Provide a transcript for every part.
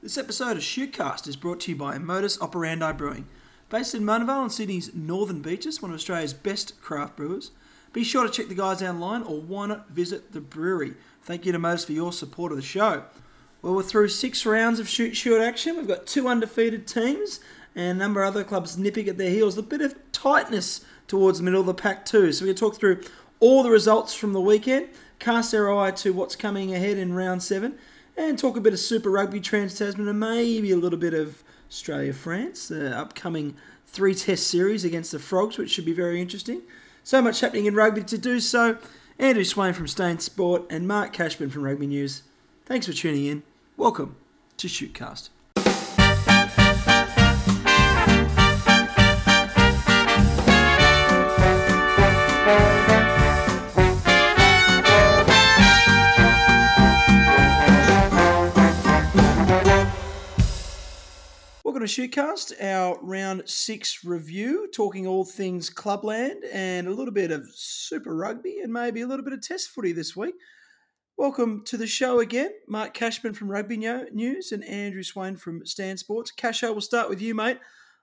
This episode of Shootcast is brought to you by Modus Operandi Brewing. Based in Mona Vale on Sydney's northern beaches, one of Australia's best craft brewers. Be sure to check the guys online or why not visit the brewery. Thank you to Modus for your support of the show. Well, we're through six rounds of shoot shoot action. We've got two undefeated teams and a number of other clubs nipping at their heels. A bit of tightness towards the middle of the pack too. So we're going to talk through all the results from the weekend, cast our eye to what's coming ahead in round seven, and talk a bit of Super Rugby, Trans Tasman, and maybe a little bit of Australia France, the upcoming three test series against the Frogs, which should be very interesting. So much happening in rugby to do so. Andrew Swain from Stan Sport and Mark Cashman from Rugby News. Thanks for tuning in. Welcome to Shootcast. Welcome to Shootcast, our round six review, talking all things clubland and a little bit of Super Rugby and maybe a little bit of Test footy this week. Welcome to the show again, Mark Cashman from Rugby News and Andrew Swain from Stan Sports. Casho, we'll start with you, mate.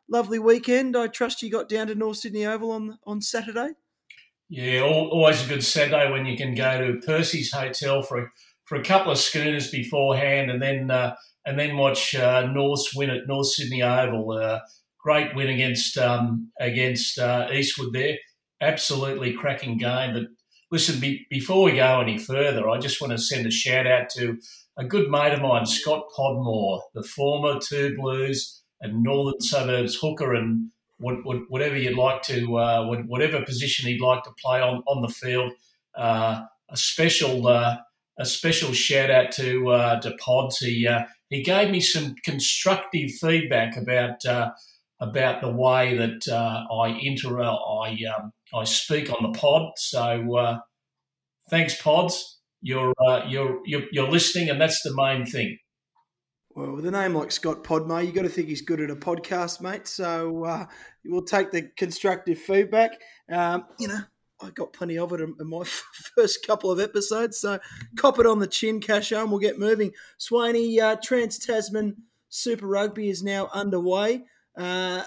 Lovely weekend. I trust you got down to North Sydney Oval on on Saturday. Yeah, always a good Saturday when you can go to Percy's Hotel for a, for a couple of schooners beforehand, and then uh, and then watch uh, win at North Sydney Oval. Uh, great win against um, against uh, Eastwood there. Absolutely cracking game. But listen, be, before we go any further, I just want to send a shout out to a good mate of mine, Scott Podmore, the former Two Blues and Northern Suburbs hooker, and what, what, whatever you'd like to, uh, whatever position he'd like to play on on the field. Uh, a special uh, a special shout out to uh, to Pods. He uh, he gave me some constructive feedback about uh, about the way that uh, I inter I um, I speak on the pod. So uh, thanks, Pods. You're, uh, you're you're you're listening, and that's the main thing. Well, with a name like Scott Podmore, you got to think he's good at a podcast, mate. So we'll take the constructive feedback. Um, you know, I got plenty of it in, my first couple of episodes. So cop it on the chin, cash and we'll get moving. Swaney, uh, Trans Tasman Super Rugby is now underway. Uh,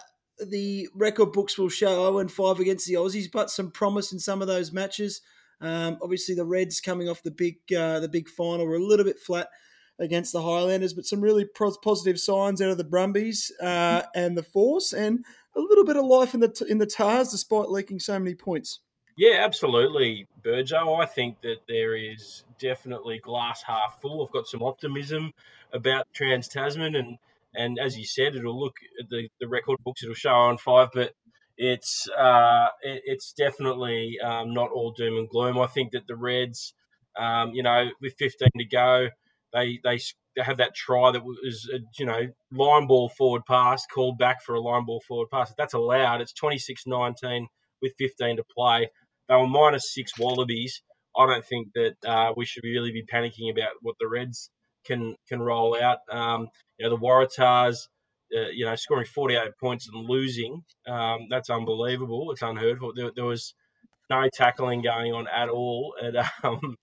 the record books will show 0 and 5 against the Aussies, but some promise in some of those matches. Um, obviously, the Reds coming off the big uh, the big final were a little bit flat against the Highlanders, but some really positive signs out of the Brumbies uh, and the Force, and a little bit of life in the t- in the Tahs despite leaking so many points. Yeah, absolutely, Burjo. I think that there is definitely glass half full. I've got some optimism about Trans Tasman, and and as you said, it'll look at the, the record books. It'll show on five, but it's uh, it, it's definitely um, not all doom and gloom. I think that the Reds, um, you know, with 15 to go, they they have that try that was a, you know line ball forward pass called back for a line ball forward pass. If that's allowed, it's 26-19 with 15 to play. They were minus six Wallabies. I don't think that uh, we should really be panicking about what the Reds can can roll out. Um, you know, the Waratahs, uh, you know, scoring 48 points and losing, um, that's unbelievable. It's unheard of. There, there, was no tackling going on at all at um,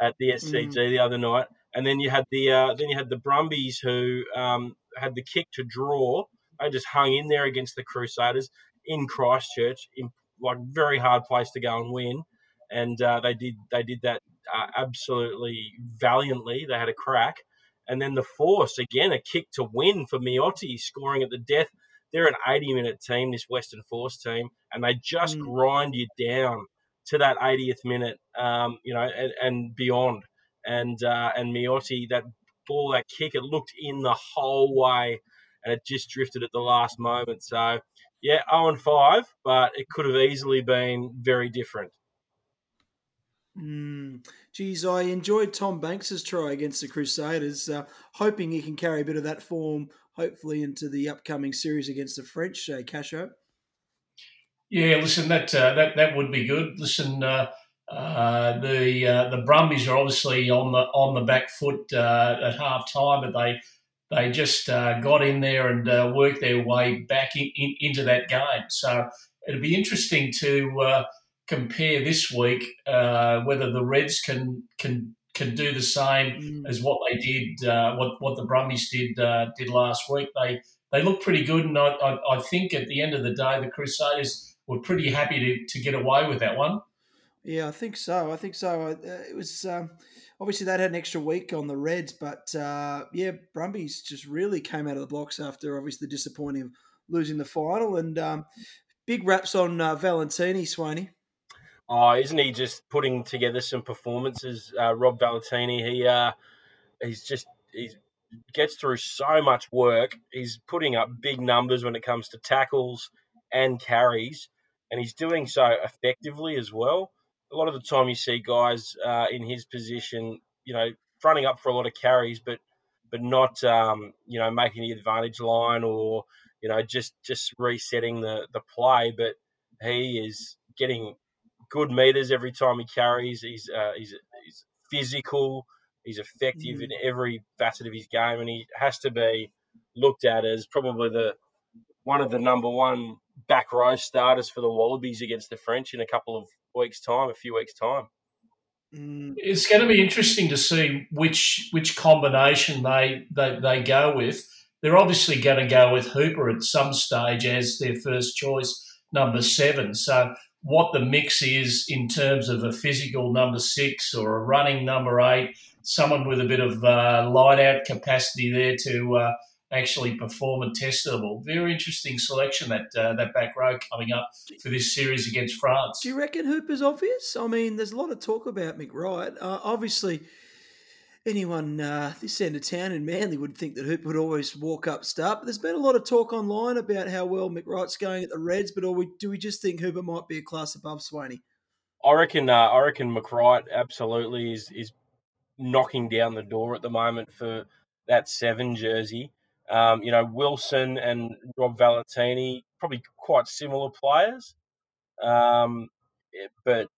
at the SCG mm. the other night. And then you had the uh, then you had the Brumbies who um, had the kick to draw. They just hung in there against the Crusaders in Christchurch, in like very hard place to go and win, and uh, they did they did that uh, absolutely valiantly. They had a crack, and then the Force again a kick to win for Miotti scoring at the death. They're an 80 minute team, this Western Force team, and they just mm. grind you down to that 80th minute, um, you know, and, and beyond. And uh, and Miotti that ball, that kick, it looked in the whole way, and it just drifted at the last moment. So yeah, 0 and 5, but it could have easily been very different. Mm. Geez, I enjoyed Tom Banks's try against the Crusaders, uh, hoping he can carry a bit of that form, hopefully, into the upcoming series against the French, uh, Casho. Yeah, listen, that uh, that that would be good. Listen, uh, uh, the uh, the Brumbies are obviously on the on the back foot uh, at half time, but they they just uh, got in there and uh, worked their way back in, in, into that game. So it'll be interesting to uh, compare this week uh, whether the Reds can can can do the same mm. as what they did, uh, what what the Brumbies did uh, did last week. They they look pretty good, and I, I, I, think at the end of the day, the Crusaders were pretty happy to, to get away with that one. Yeah, I think so. I think so. It was um, obviously they had an extra week on the Reds, but uh, yeah, Brumbies just really came out of the blocks after obviously the disappointing losing the final, and um, big raps on uh, Valetini, Swaney. Oh, isn't he just putting together some performances? Uh, Rob Valetini, he uh, he's just he gets through so much work. He's putting up big numbers when it comes to tackles and carries, and he's doing so effectively as well. A lot of the time, you see guys uh, in his position, you know, fronting up for a lot of carries, but but not um, you know making the advantage line or you know just just resetting the the play. But he is getting good meters every time he carries. He's uh, he's he's physical. He's effective mm. in every facet of his game, and he has to be looked at as probably the one of the number one back row starters for the Wallabies against the French in a couple of weeks' time, a few weeks' time. Mm. It's going to be interesting to see which which combination they, they, they go with. They're obviously going to go with Hooper at some stage as their first choice number seven. So what the mix is in terms of a physical number six or a running number eight, someone with a bit of uh, line out capacity there to uh, actually perform and test level. Very interesting selection that uh, that back row coming up for this series against France. Do you reckon Hooper's obvious? I mean, there's a lot of talk about McReight. Uh, obviously anyone uh, this end of town in Manly would think that Hooper would always walk up start. But there's been a lot of talk online about how well McReight's going at the Reds, but we, do we just think Hooper might be a class above Swaney? I reckon. Uh, I reckon McReight absolutely is is knocking down the door at the moment for that seven jersey. Um, you know, Wilson and Rob Valetini probably quite similar players, um, but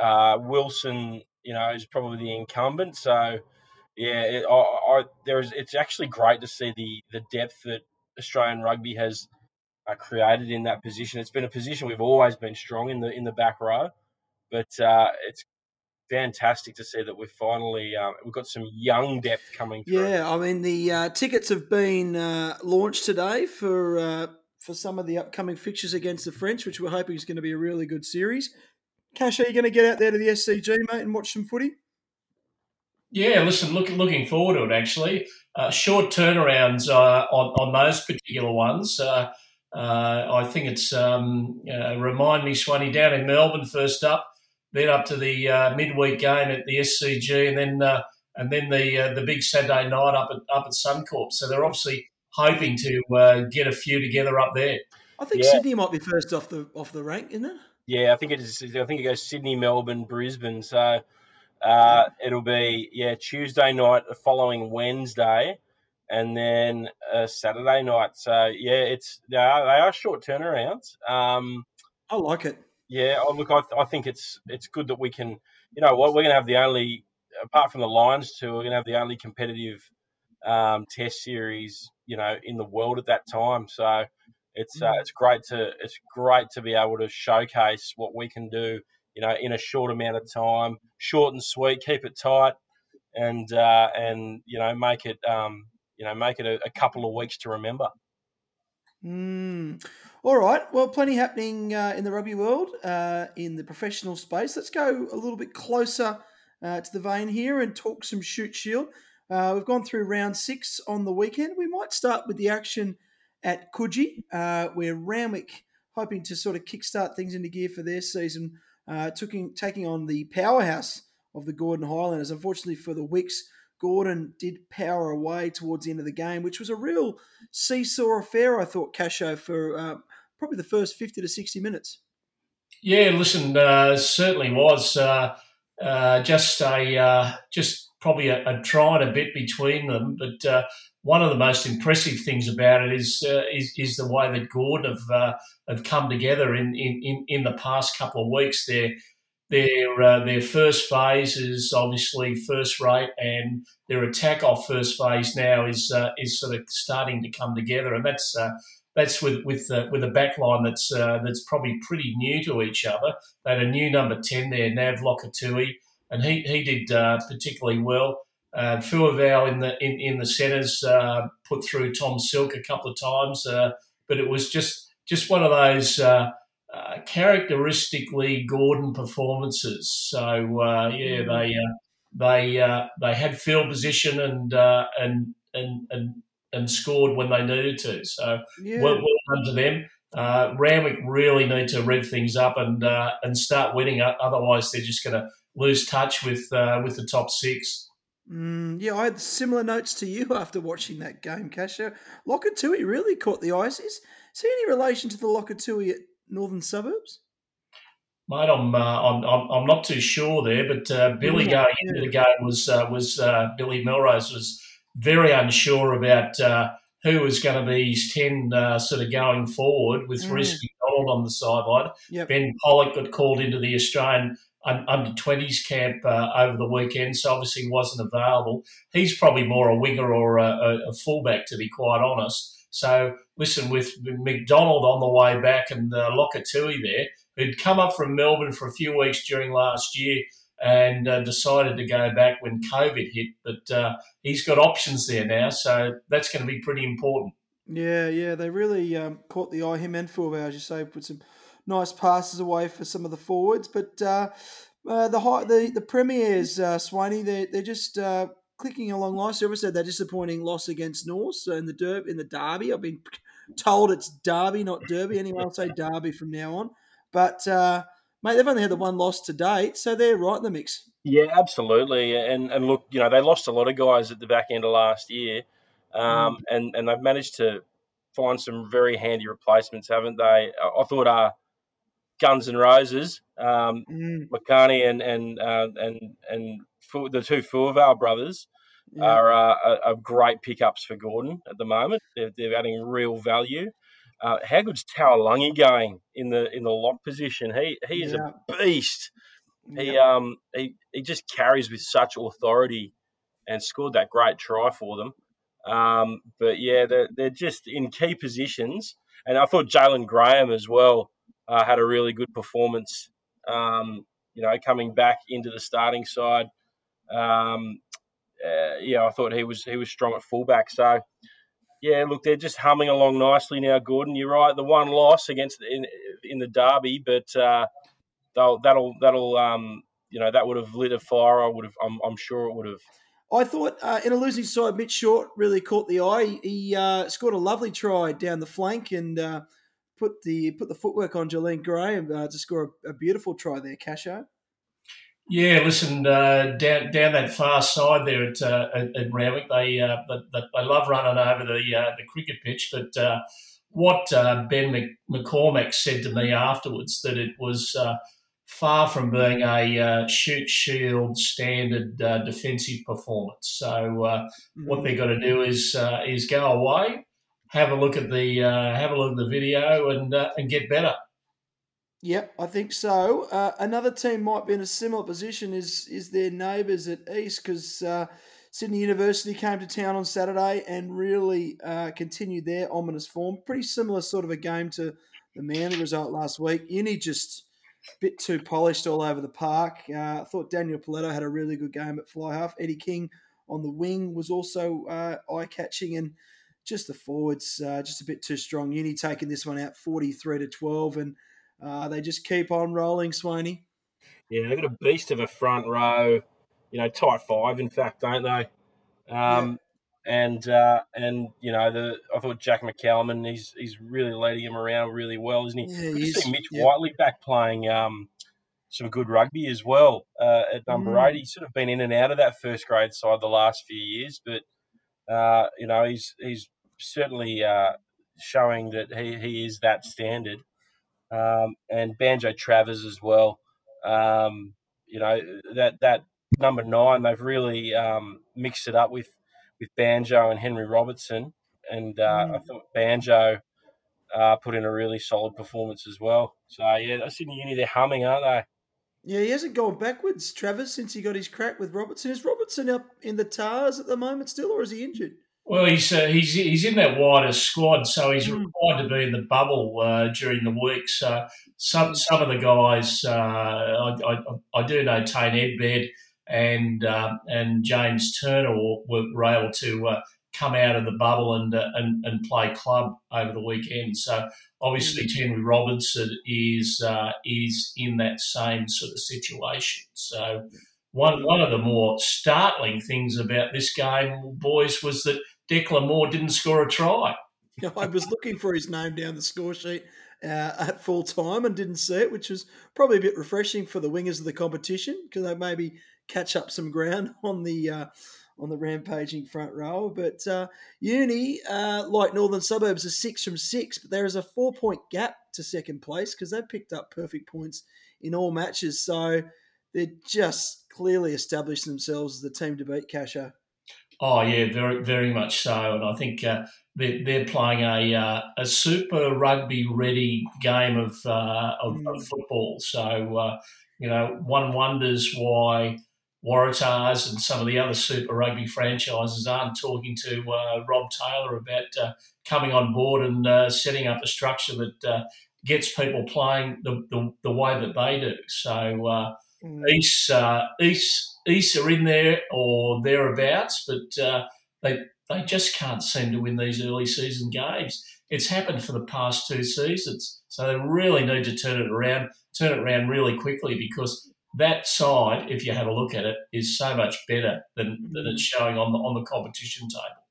uh, Wilson, you know, is probably the incumbent. So yeah, it, I, I, there's it's actually great to see the the depth that Australian rugby has uh, created in that position. It's been a position we've always been strong in the in the back row, but uh, it's fantastic to see that we've finally uh, we've got some young depth coming through. Yeah, I mean the uh, tickets have been uh, launched today for uh, for some of the upcoming fixtures against the French, which we're hoping is going to be a really good series. Cash, are you going to get out there to the SCG, mate, and watch some footy? Yeah, listen, look, looking forward to it actually. Uh, short turnarounds uh, on, on those particular ones. Uh, uh I think it's um, uh, remind me, Swanee, down in Melbourne first up, then up to the uh, midweek game at the SCG, and then and then the the big Saturday night up at up at Suncorp. So they're obviously hoping to get a few together up there. I think yeah. Sydney might be first off the off the rank, isn't it? Yeah, I think it is. I think it goes Sydney, Melbourne, Brisbane. So uh, it'll be yeah Tuesday night, the following Wednesday, and then a Saturday night. So yeah, it's they are, they are short turnarounds. Um, I like it. Yeah, oh, look, I, I think it's it's good that we can. You know what? We're going to have the only, apart from the Lions too, we're going to have the only competitive um, Test series, you know, in the world at that time. So it's uh, mm. it's great to it's great to be able to showcase what we can do you know, in a short amount of time, short and sweet, keep it tight, and uh, and you know, make it um, you know, make it a, a couple of weeks to remember. Mm. All right. Well, plenty happening uh, in the rugby world, uh, in the professional space. Let's go a little bit closer uh, to the vein here and talk some Shute Shield. Uh, we've gone through round six on the weekend. We might start with the action at Coogee, uh, where Randwick hoping to sort of kickstart things into gear for their season uh, taking, taking on the powerhouse of the Gordon Highlanders. Unfortunately for the Wicks, Gordon did power away towards the end of the game, which was a real seesaw affair, I thought, Casho, for uh, probably the first 50 to 60 minutes. Yeah, listen, uh, certainly was. Uh, uh, just a uh, just probably a, a trying a bit between them, but uh, one of the most impressive things about it is is, is, the way that Gordon have have come together in, in, in the past couple of weeks. Their their uh, their first phase is obviously first rate, and their attack off first phase now is uh, is sort of starting to come together, and that's. Uh, that's with with uh, with a backline that's that's probably pretty new to each other. They had a new number ten there, Nav Lokatui, and he he did uh, particularly well. Uh, in the in, in the centres uh, put through Tom Silk a couple of times, uh, but it was just just one of those uh, uh, characteristically Gordon performances. So uh, yeah, Mm. they they they had field position and and and and and scored when they needed to. So Yeah. well, well done to them. Uh, Randwick really need to rev things up and uh, and start winning. Otherwise, they're just going to lose touch with uh, with the top six. Mm, yeah, I had similar notes to you after watching that game, Casher. Lokatui really caught the eyes. Is, is any relation to the Lokatui at Northern Suburbs? Mate, I'm, uh, I'm, I'm I'm not too sure there, but uh, Billy Yeah, going into the game was uh, was uh, Billy Melrose was very unsure about uh, who was going to be his ten uh, sort of going forward with Mm. Reese McDonald on the sideline. Yep. Ben Pollock got called into the Australian under 20s camp uh, over the weekend, so obviously wasn't available. He's probably more a winger or a, a fullback, to be quite honest. So, listen, with McDonald on the way back and uh, there, who'd come up from Melbourne for a few weeks during last year and uh, decided to go back when COVID hit, but uh, he's got options there now, so that's going to be pretty important. Yeah, yeah, they really um, caught the eye. Him and Fuavau, as you say, put some nice passes away for some of the forwards. But uh, uh, the high, the the premiers, uh, Swaney, they they're just uh, clicking along nicely. Obviously, that disappointing loss against North in the derb in the derby. I've been told it's derby, not derby. Anyway, I'll say derby from now on. But uh, mate, they've only had the one loss to date, so they're right in the mix. Yeah, absolutely. And and look, you know, they lost a lot of guys at the back end of last year, um, and and they've managed to find some very handy replacements, haven't they? I I thought uh, Guns and Roses, um, Mm, McCartney and and uh, and and The two Fuavau brothers yeah. are, uh, are, are great pickups for Gordon at the moment. They're, they're adding real value. Uh, how good's Tawalangi going in the in the lock position? He he is Yeah. a beast. He Yeah. um he, he just carries with such authority and scored that great try for them. Um, but yeah, they're, they're just in key positions. And I thought Jalen Graham as well uh, had a really good performance. Um, you know, coming back into the starting side. Um, uh, yeah, I thought he was he was strong at fullback. So yeah, look, they're just humming along nicely now. Gordon, you're right. The one loss against in in the derby, but uh, that'll that'll um, you know that would have lit a fire. I would have. I'm, I'm sure it would have. I thought uh, in a losing side, Mitch Short really caught the eye. He uh, scored a lovely try down the flank and uh, put the put the footwork on Jalen Graham uh, to score a, a beautiful try there, Casho. Yeah, listen, uh, down down that far side there at uh, at, at Randwick, they, uh, they they love running over the uh, the cricket pitch. But uh, what uh, Ben Mc, McCormack said to me afterwards that it was far from being a Shute Shield standard defensive performance. So uh, what they've got to do is is go away, have a look at the have a look at the video, and and get better. Yep, I think so. Uh, another team might be in a similar position is is their neighbours at East because uh, Sydney University came to town on Saturday and really uh, continued their ominous form. Pretty similar sort of a game to the Manly result last week. Uni just a bit too polished all over the park. Uh, I thought Daniel Paletto had a really good game at fly half. Eddie King on the wing was also uh, eye catching and just the forwards uh, just a bit too strong. Uni taking this one out forty three to twelve and. Uh, they just keep on rolling, Swaney. Yeah, they've got a beast of a front row. You know, tight five, in fact, don't they? Um, And uh, and you know, the I thought Jack McCallum, he's he's really leading him around really well, isn't he? Yeah, he is. see Mitch Yeah. Whiteley back playing um, some good rugby as well uh, at number Mm. eight. He's sort of been in and out of that first grade side the last few years, but uh, you know he's he's certainly uh, showing that he, he is that standard. Um, and Banjo Travers as well. Um, you know that that number nine they've really um, mixed it up with with Banjo and Henry Robertson, and uh, Mm. I thought Banjo uh, put in a really solid performance as well. So yeah, Sydney Uni. They're humming, aren't they? Yeah, he hasn't gone backwards, Travers, since he got his crack with Robertson. Is Robertson up in the Tahs at the moment still, or is he injured? Well, he's uh, he's he's in that wider squad, so he's Mm. required to be in the bubble uh, during the week. So some some of the guys, uh, I, I, I do know Tane Edmed and um, and James Turner were, were able to uh, come out of the bubble and, uh, and and play club over the weekend. So obviously, Henry Robertson is uh, is in that same sort of situation. So. One, one of the more startling things about this game, boys, was that Declan Moore didn't score a try. I was looking for his name down the score sheet uh, at full time and didn't see it, which was probably a bit refreshing for the wingers of the competition because they maybe catch up some ground on the uh, on the rampaging front row. But uh, Uni, uh, like Northern Suburbs, are six from six, but there is a four point gap to second place because they've picked up perfect points in all matches. So they're just clearly established themselves as the team to beat Casher. Oh yeah, very very much so, and I think uh, they're, they're playing a uh, a super rugby ready game of uh, of, Mm. of football. So uh, you know, one wonders why Waratahs and some of the other super rugby franchises aren't talking to uh, Rob Taylor about uh, coming on board and uh, setting up a structure that uh, gets people playing the, the, the way that they do. So. Uh, East, uh, East, East are in there or thereabouts, but uh, they they just can't seem to win these early season games. It's happened for the past two seasons, so they really need to turn it around, turn it around really quickly because that side, if you have a look at it, is so much better than, than it's showing on the on the competition table.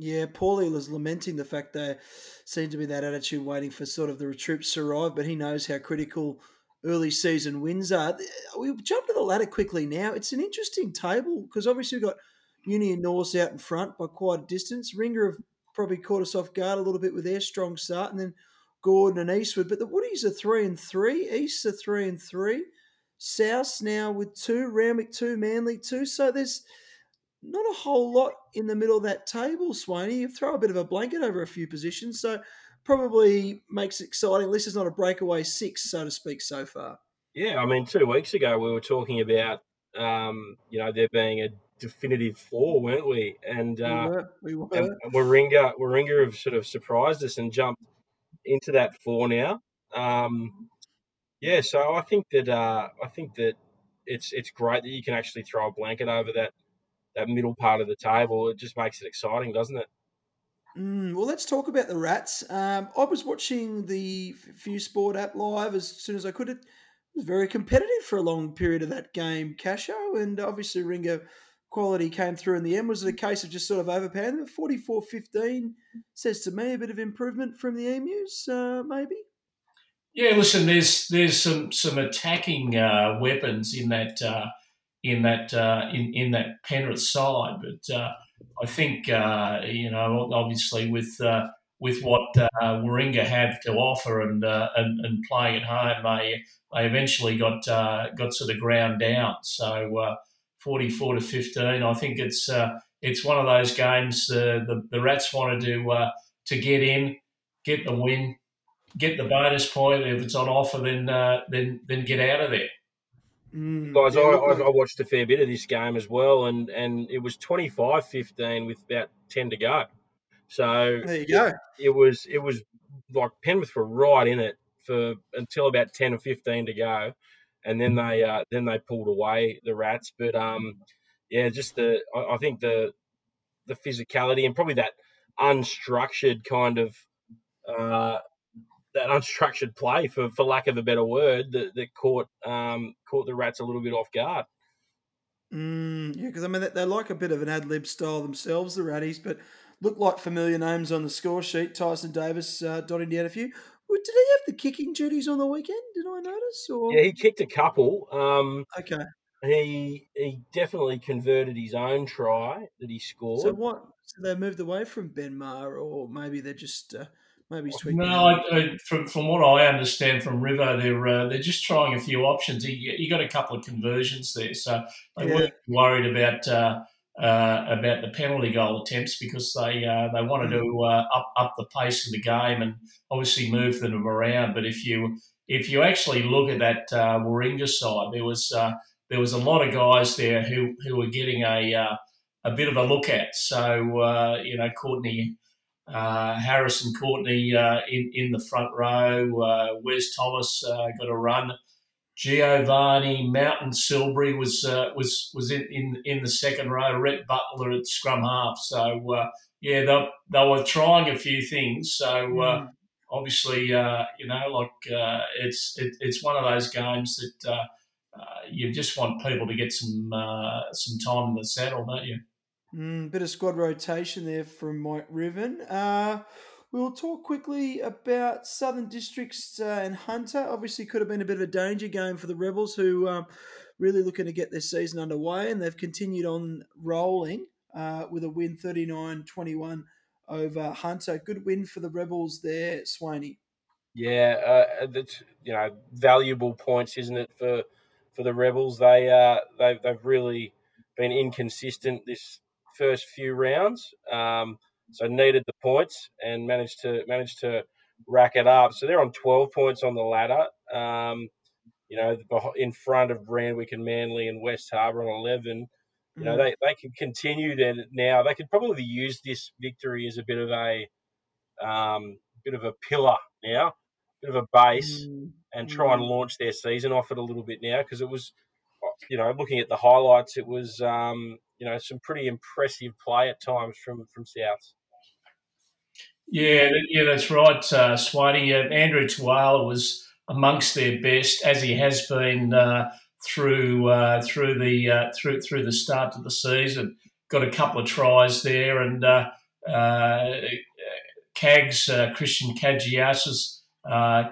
Yeah, Paulie was lamenting the fact there seemed to be that attitude waiting for sort of the troops to arrive, but he knows how critical early season wins are. We jump to the ladder quickly now. It's an interesting table because obviously we've got Uni and Norse out in front by quite a distance. Ringer have probably caught us off guard a little bit with their strong start, and then Gordon and Eastwood. But the Woodies are three and three. East are three and three. South now with two. Randwick two. Manly two. So there's not a whole lot in the middle of that table, Swaney. You throw a bit of a blanket over a few positions, so probably makes it exciting. At least it's not a breakaway six, so to speak, so far. Yeah, I mean, two weeks ago we were talking about, um, you know, there being a definitive four, weren't we? And uh, we were. We were. and Warringah, Warringah have sort of surprised us and jumped into that four now. Um, yeah, so I think that uh, I think that it's it's great that you can actually throw a blanket over that that middle part of the table. It just makes it exciting, doesn't it? Mm, well, let's talk about the Rats. Um, I was watching the Few Sport app live as soon as I could. It was very competitive for a long period of that game, Casho, and obviously Ringo quality came through in the end. Was it a case of just sort of overpowering them? 44 15 says to me a bit of improvement from the Emus, uh, maybe? Yeah, listen, there's there's some some attacking uh, weapons in that uh, in that uh, in in that Penrith side, but uh, I think uh, you know obviously with uh, with what uh, Warringah have to offer and, uh, and and playing at home, they they eventually got uh, got sort of ground down. So uh, forty four to fifteen, I think it's it's one of those games the the Rats wanted to to get in, get the win, get the bonus point. If it's on offer, then then then get out of there. Mm, Guys, yeah, I, I, watched a fair bit of this game as well, and, and it was 25 15 with about 10 to go. So there you go. it was it was like Penrith were right in it for until about 10 or 15 to go, and then they uh, then they pulled away the Rats. But um, yeah, just the I, I think the the physicality and probably that unstructured kind of uh, that unstructured play, for, for lack of a better word, that, that caught um, caught the Rats a little bit off guard. Mm, yeah, because I mean, they, they like a bit of an ad lib style themselves, the Ratties, but look like familiar names on the score sheet. Tyson Davis uh, dotting down a few. Well, Did he have the kicking duties on the weekend? Did I notice? Or Yeah, he kicked a couple. Um, okay, he he definitely converted his own try that he scored. so what? So they moved away from Ben Maher, or maybe they're just uh, maybe he's tweaking. No, I, I, from from what I understand from River, they're uh, they're just trying a few options. He, he got a couple of conversions there, so they Yeah. weren't worried about uh, uh, about the penalty goal attempts because they uh, they wanted to uh, up up the pace of the game and obviously move them around. But if you if you actually look at that uh, Warringah side, there was uh, there was a lot of guys there who who were getting a uh, a bit of a look at. So uh, you know, Courtney uh, Harrison Courtney uh, in in the front row. Uh, Wes Thomas uh, got a run. Giovanni Mountain Silbury was uh, was was in, in in the second row. Rhett Butler at scrum half. So uh, yeah, they, they were trying a few things. So mm. obviously, you know, like it's it, it's one of those games that. you just want people to get some some time in the saddle, don't you? Mm, bit of squad rotation there from Mike Riven. Uh, we'll talk quickly about Southern Districts uh, and Hunter. Obviously, could have been a bit of a danger game for the Rebels, who um, really looking to get their season underway, and they've continued on rolling uh, with a win 39 21 over Hunter. Good win for the Rebels there, Swaney. Yeah, uh, that's you know valuable points, isn't it for for the Rebels? They uh, they've, they've really been inconsistent this first few rounds. Um, so needed the points and managed to managed to rack it up. So they're on 12 points on the ladder. Um, you know, in front of Randwick and Manly and West Harbour on 11. You know, mm. they, they can continue to now. They could probably use this victory as a bit of a um, bit of a pillar now, bit of a base, mm. and try and mm. launch their season off it a little bit now because it was, you know, looking at the highlights, it was um, you know some pretty impressive play at times from from South. Yeah, yeah, that's right, uh, Swaney. Uh, Andrew Tuala was amongst their best, as he has been uh, through uh, through the uh, through through the start of the season. Got a couple of tries there, and uh, uh Cags Christian Kajiasis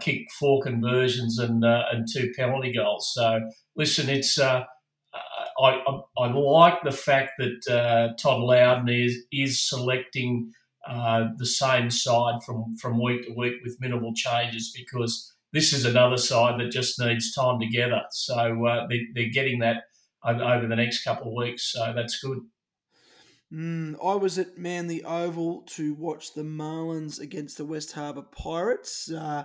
kicked four conversions and and two penalty goals. So listen, it's I, I, like the fact that uh, Todd Loudon is, is selecting uh, the same side from, from week to week with minimal changes because this is another side that just needs time together. So uh, they, they're getting that over, over, the next couple of weeks. So that's good. Mm, I was at Manly Oval to watch the Marlins against the West Harbour Pirates. Uh,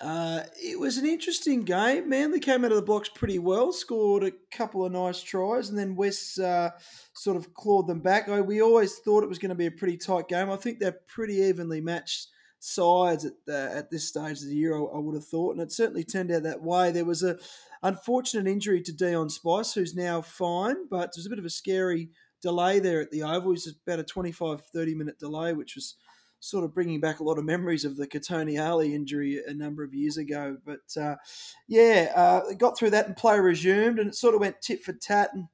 uh, it was an interesting game. Manly came out of the blocks pretty well, scored a couple of nice tries, and then West uh, sort of clawed them back. I, we always thought it was going to be a pretty tight game. I think they're pretty evenly matched sides at the, at this stage of the year. I, I, would have thought, and it certainly turned out that way. There was a unfortunate injury to Dion Spice, who's now fine, but there's a bit of a scary delay there at the Oval. It was about a 25, 30 minute delay, which was sort of bringing back a lot of memories of the Katoni Ali injury a number of years ago. But uh, yeah, uh, got through that and play resumed, and it sort of went tit for tat. And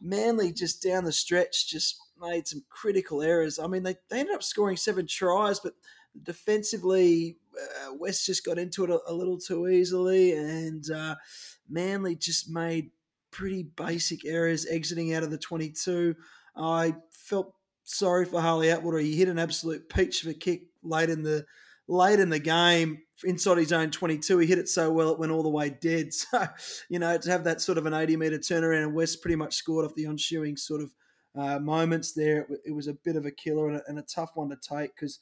Manly just down the stretch just made some critical errors. I mean, they, they ended up scoring seven tries, but defensively, uh, West just got into it a, a little too easily, and uh, Manly just made pretty basic errors exiting out of the 22. I felt sorry for Harley Atwater. He hit an absolute peach of a kick late in the late in the game inside his own 22. He hit it so well it went all the way dead. So, you know, to have that sort of an 80 metre turnaround and West pretty much scored off the ensuing sort of uh, moments there, it, it, was a bit of a killer and a, and a tough one to take because,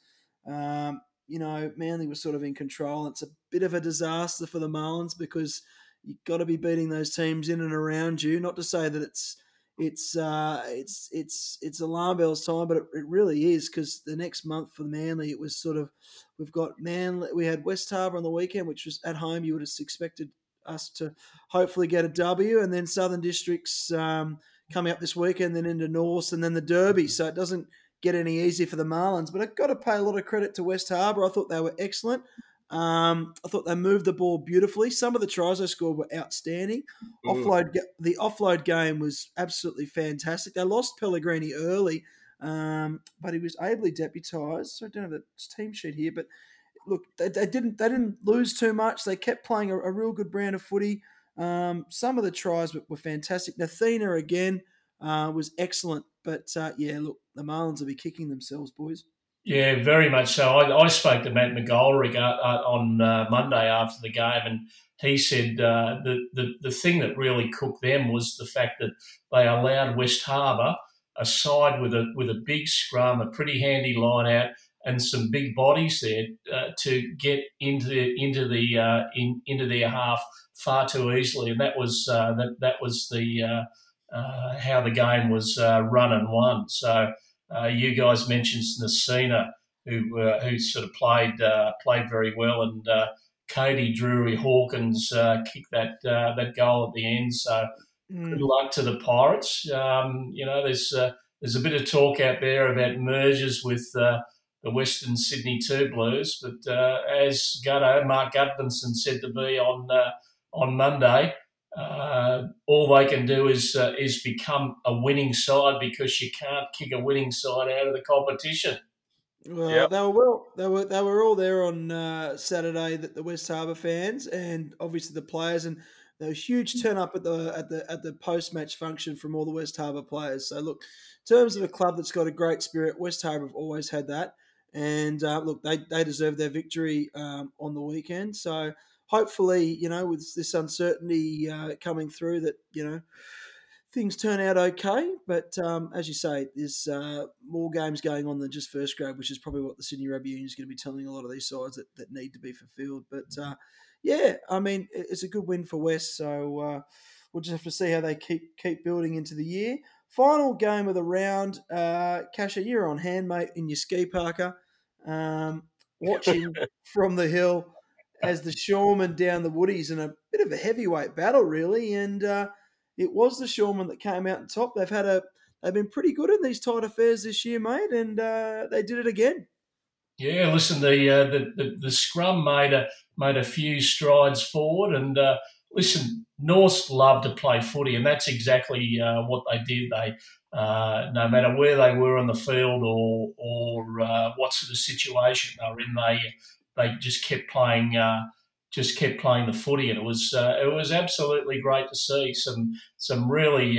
um, you know, Manly was sort of in control. It's a bit of a disaster for the Marlins because you've got to be beating those teams in and around you. Not to say that it's it's uh, it's it's it's alarm bells time, but it, it really is because the next month for the Manly, it was sort of we've got Manly, we had West Harbour on the weekend, which was at home. You would have expected us to hopefully get a W, and then Southern Districts um, coming up this weekend, then into North, and then the Derby. So it doesn't get any easier for the Marlins. But I've got to pay a lot of credit to West Harbour. I thought they were excellent. Um, I thought they moved the ball beautifully. Some of the tries they scored were outstanding. Mm. Offload, the offload game was absolutely fantastic. They lost Pellegrini early, um, but he was ably deputised. So I don't have the team sheet here, but look, they, they didn't they didn't lose too much. They kept playing a, a real good brand of footy. Um, some of the tries were, were fantastic. Nathina again uh, was excellent, but uh, yeah, look, the Marlins will be kicking themselves, boys. Yeah, very much so. I, I spoke to Matt McGoldrick uh, uh, on uh, Monday after the game, and he said uh, the, the the thing that really cooked them was the fact that they allowed West Harbour a side with a with a big scrum, a pretty handy line out, and some big bodies there uh, to get into the, into the uh, in, into their half far too easily, and that was that that was the uh, how the game was uh, run and won. So you guys mentioned Nasina, who who sort of played played very well, and Cody Drury Hawkins kicked that that goal at the end. So mm. good luck to the Pirates. Um, you know, there's there's a bit of talk out there about mergers with uh, the Western Sydney Two Blues, but uh, as Gutto, Mark Gudbranson said to me on uh, on Monday, uh, all they can do is uh, is become a winning side because you can't kick a winning side out of the competition. Well, yep. they were well. They were they were all there on uh, Saturday. That the West Harbour fans and obviously the players and there was huge turn up at the at the at the post match function from all the West Harbour players. So look, in terms of a club that's got a great spirit, West Harbour have always had that. And uh, look, they they deserve their victory um, on the weekend. So hopefully, you know, with this uncertainty uh, coming through, that you know things turn out okay. But um, as you say, there's uh, more games going on than just first grade, which is probably what the Sydney Rugby Union is going to be telling a lot of these sides that, that need to be fulfilled. But uh, yeah, I mean, it's a good win for West. So uh, we'll just have to see how they keep keep building into the year. Final game of the round. Uh, Kasha, you're on hand, mate, in your ski parker, um, watching from the hill as the Shoremen down the Woodies in a bit of a heavyweight battle, really. And uh, it was the Shoremen that came out on top. They've had a they've been pretty good in these tight affairs this year, mate, and uh, they did it again. Yeah, listen, the, uh, the, the the scrum made a made a few strides forward, and uh, listen, North love to play footy, and that's exactly uh, what they did. They uh, no matter where they were on the field or or uh, what sort of situation they were in, they they just kept playing uh, just kept playing the footy, and it was it was absolutely great to see some some really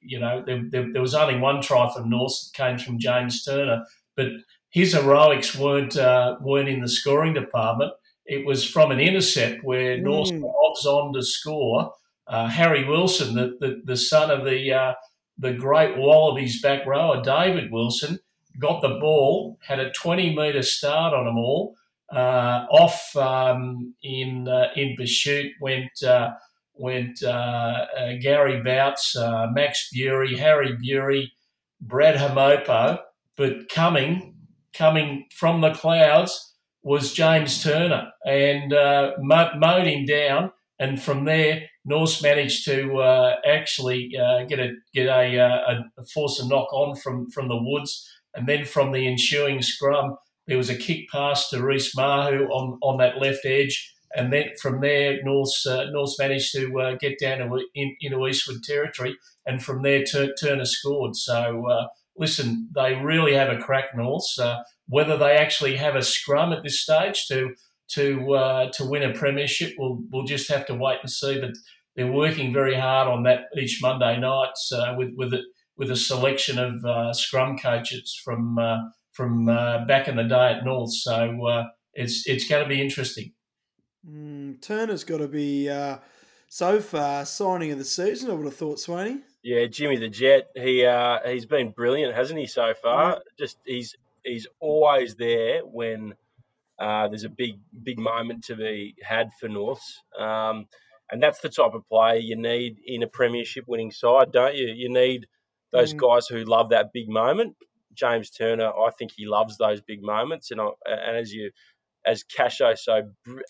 you know there, there, there was only one try from North that came from James Turner, but his heroics weren't uh, weren't in the scoring department. It was from an intercept where mm. North was on to score. Uh, Harry Wilson, the, the, the son of the uh, the great Wallabies back rower David Wilson, got the ball, had a 20 metre start on them all. Uh, off um, in uh, in pursuit went uh, went Gary Bouts, Max Bury, Harry Bury, Brad Hamopo, but coming coming from the clouds was James Turner and uh, mowed him down. And from there, Norse managed to uh, actually uh, get a get a, uh, a, force a knock on from from the woods, and then from the ensuing scrum, there was a kick pass to Reese Mahu on on that left edge, and then from there, Norse uh, Norse managed to uh, get down to, in, into Eastwood territory, and from there, Turner scored. So uh, listen, they really have a crack, North. Uh, whether they actually have a scrum at this stage to to uh, to win a premiership, we'll we'll just have to wait and see. But they're working very hard on that each Monday nights uh, with with it with a selection of scrum coaches from from uh, back in the day at North. So it's it's going to be interesting. Mm, Turner's got to be so far signing of the season. I would have thought, Swaney. Yeah, Jimmy the Jet. He uh, he's been brilliant, hasn't he? So far, yeah. just he's he's always there when uh, there's a big big moment to be had for Norths, um, and that's the type of player you need in a premiership winning side, don't you? You need those mm. guys who love that big moment. James Turner, I think he loves those big moments, and I, and as you as Casho so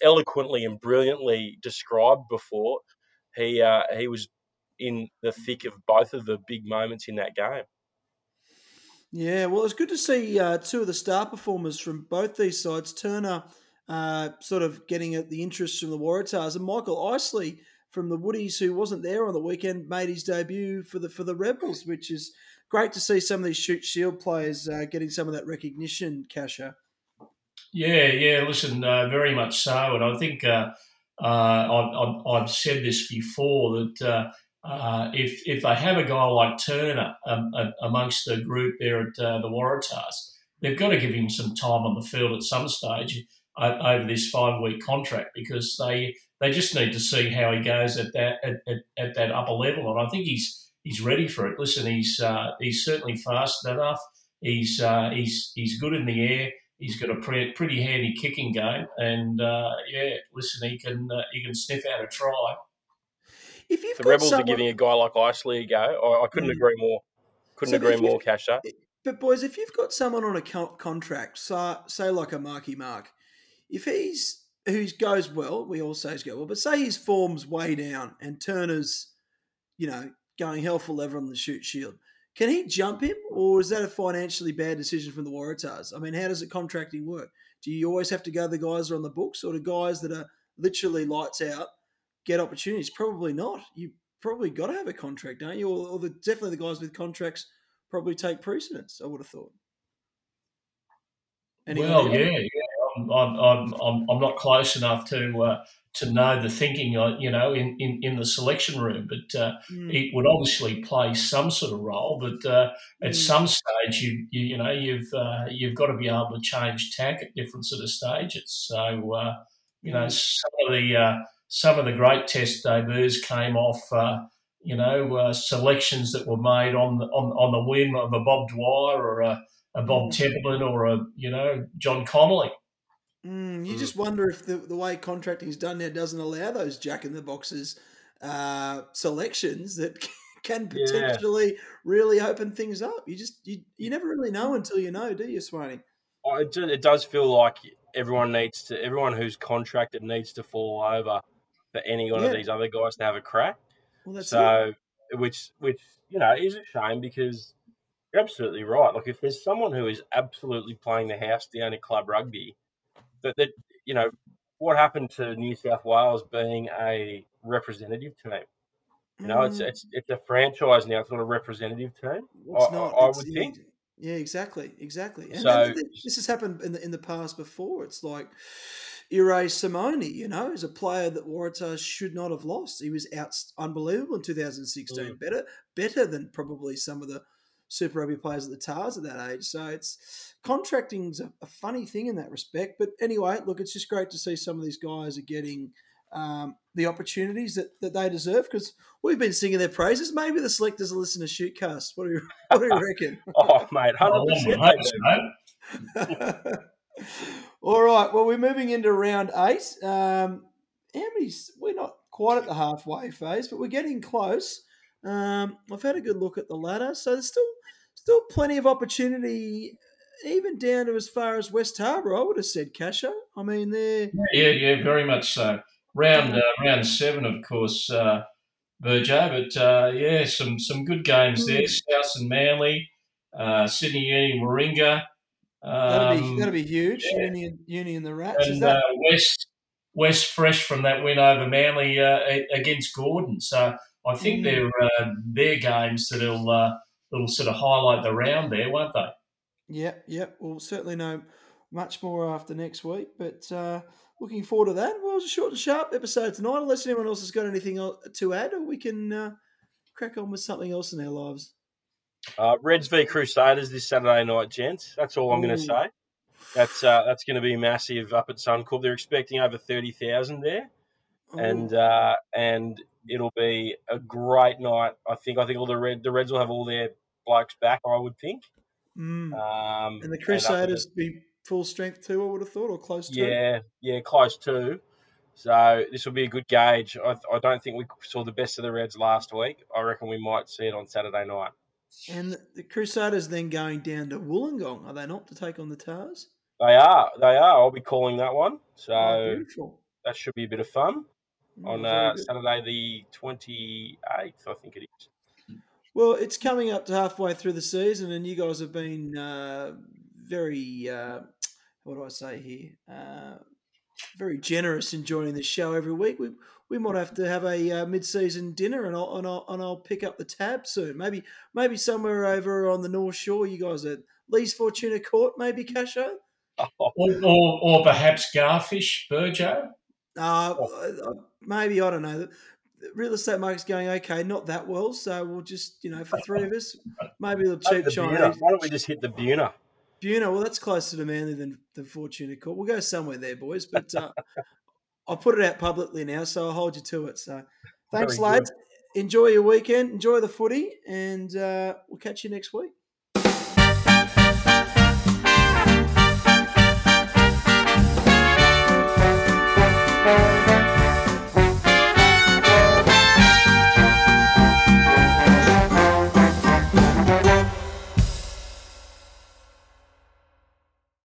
eloquently and brilliantly described before, he uh, he was in the thick of both of the big moments in that game. Yeah, well, it's good to see uh, two of the star performers from both these sides. Turner uh, sort of getting at the interest from the Waratahs, and Michael Isley from the Woodies, who wasn't there on the weekend, made his debut for the for the Rebels, which is great to see some of these Shute Shield players uh, getting some of that recognition. Kasha. Yeah, yeah. Listen, uh, very much so, and I think uh, uh, I've, I've, said this before that uh, if if they have a guy like Turner um, amongst the group there at uh, the Waratahs, they've got to give him some time on the field at some stage over this five week contract because they they just need to see how he goes at that at, at, at that upper level, and I think he's he's ready for it. Listen, he's uh, he's certainly fast enough. He's uh, he's he's good in the air. He's got a pretty, pretty handy kicking game, and uh, yeah, listen, he can he can sniff out a try. If you've The got Rebels someone, are giving a guy like Isley a go. I, I couldn't Mm. agree more. Couldn't So agree more, Casher. But boys, if you've got someone on a co- contract, say, say like a Marky Mark, if he's who goes well, we all say he's go well, but say his form's way down and Turner's, you know, going hell for leather on the Shute Shield, can he jump him, or is that a financially bad decision from the Waratahs? I mean, how does it contracting work? Do you always have to go the guys that are on the books, or the guys that are literally lights out get opportunities? Probably not. You probably got to have a contract, don't you? Or, or the, definitely the guys with contracts probably take precedence. I would have thought. Well, yeah, yeah. I'm, I'm, I'm, I'm, I'm not close enough to uh, to know the thinking, uh, you know, in, in, in the selection room, but uh, Mm, it would obviously play some sort of role. But uh, at Mm. some stage, you, you you know you've uh, you've got to be able to change tack at different sort of stages. So uh, you know Mm. some of the uh, some of the great test debuts came off. Uh, you know, uh, selections that were made on the, on, on the whim of a Bob Dwyer or a, a Bob Mm. Templeton or a you know John Connolly. Mm, you Mm. just wonder if the, the way contracting is done now doesn't allow those jack in the boxes uh, selections that can Yeah. potentially really open things up. You just you, you never really know until you know, do you, Swaney? Oh, It, it does feel like everyone needs to, everyone who's contracted needs to fall over for any one Yeah. of these other guys to have a crack. Well, that's it. so, which, which you know, is a shame because you're absolutely right. Like, if there's someone who is absolutely playing the house down in club rugby, that, that you know, what happened to New South Wales being a representative team? You know, it's Mm, it's it's a franchise now. It's not a representative team. it's I- not. I It's- would think. Yeah, exactly, exactly. And, So- and this has happened in the in the past before. It's like Irae Simone, you know, is a player that Waratahs should not have lost. He was out unbelievable in 2016. Mm. Better better than probably some of the Super Rugby players at the Tahs at that age. So it's contracting's a, a funny thing in that respect. But anyway, look, it's just great to see some of these guys are getting um, the opportunities that, that they deserve because we've been singing their praises. Maybe the selectors will listen to Shootcast. What do you, what do you reckon? Oh, mate, I hundred would percent. hope. All right. Well, we're moving into round eight. Um, how many? We're not quite at the halfway phase, but we're getting close. Um, I've had a good look at the ladder, so there's still still plenty of opportunity, even down to as far as West Harbour. I would have said Casho. I mean, they're Yeah, yeah, very much so. Round uh, round seven, of course, uh, Burjo, but uh, yeah, some some good games there. South and Manly, uh, Sydney Uni, Warringah, that'll um, be that'll be huge. yeah. Union, Uni, and the Rats. And that? uh, West West fresh from that win over Manly uh, against Gordon. So I think Mm. they're uh, they're games that'll uh, that'll sort of highlight the round there, won't they? Yeah, yeah. We'll certainly know much more after next week, but uh, looking forward to that. Well, it was a short and sharp episode tonight. Unless anyone else has got anything to add, or we can uh, crack on with something else in our lives. Uh, Reds v Crusaders this Saturday night, gents. That's all I'm going to say. That's uh, that's going to be massive up at Suncorp. They're expecting over thirty thousand there, and uh, and it'll be a great night. I think. I think all the red the Reds will have all their blokes back. I would think. Mm. Um, and the Crusaders be full strength too. I would have thought, or close to. yeah, yeah, close to. So this will be a good gauge. I, I don't think we saw the best of the Reds last week. I reckon we might see it on Saturday night. And the Crusaders then going down to Wollongong, are they not, to take on the Tahs? They are. They are. I'll be calling that one. So oh, beautiful. that should be a bit of fun. Oh, on uh. Saturday the 28th, I think it is. Well, it's coming up to halfway through the season, and you guys have been uh, very, uh, what do I say here? Uh, very generous in joining the show every week. We we might have to have a uh, mid-season dinner, and I'll, and I'll and I'll pick up the tab soon. Maybe maybe somewhere over on the North Shore. You guys at Lee's Fortuna Court, maybe Casho. Or, or, or perhaps Garfish, Burjo. Uh, uh, maybe I don't know. The real estate market's going okay, not that well. So we'll just you know for three of us, maybe a little cheap the Chinese. Buna. Why don't we just hit the Buna? Buna, well, that's closer to Manly than, than Fortuna Court. We'll go somewhere there, boys. But uh, I'll put it out publicly now, so I'll hold you to it. So thanks, Very good. lads. Enjoy your weekend. Enjoy the footy, and uh, we'll catch you next week.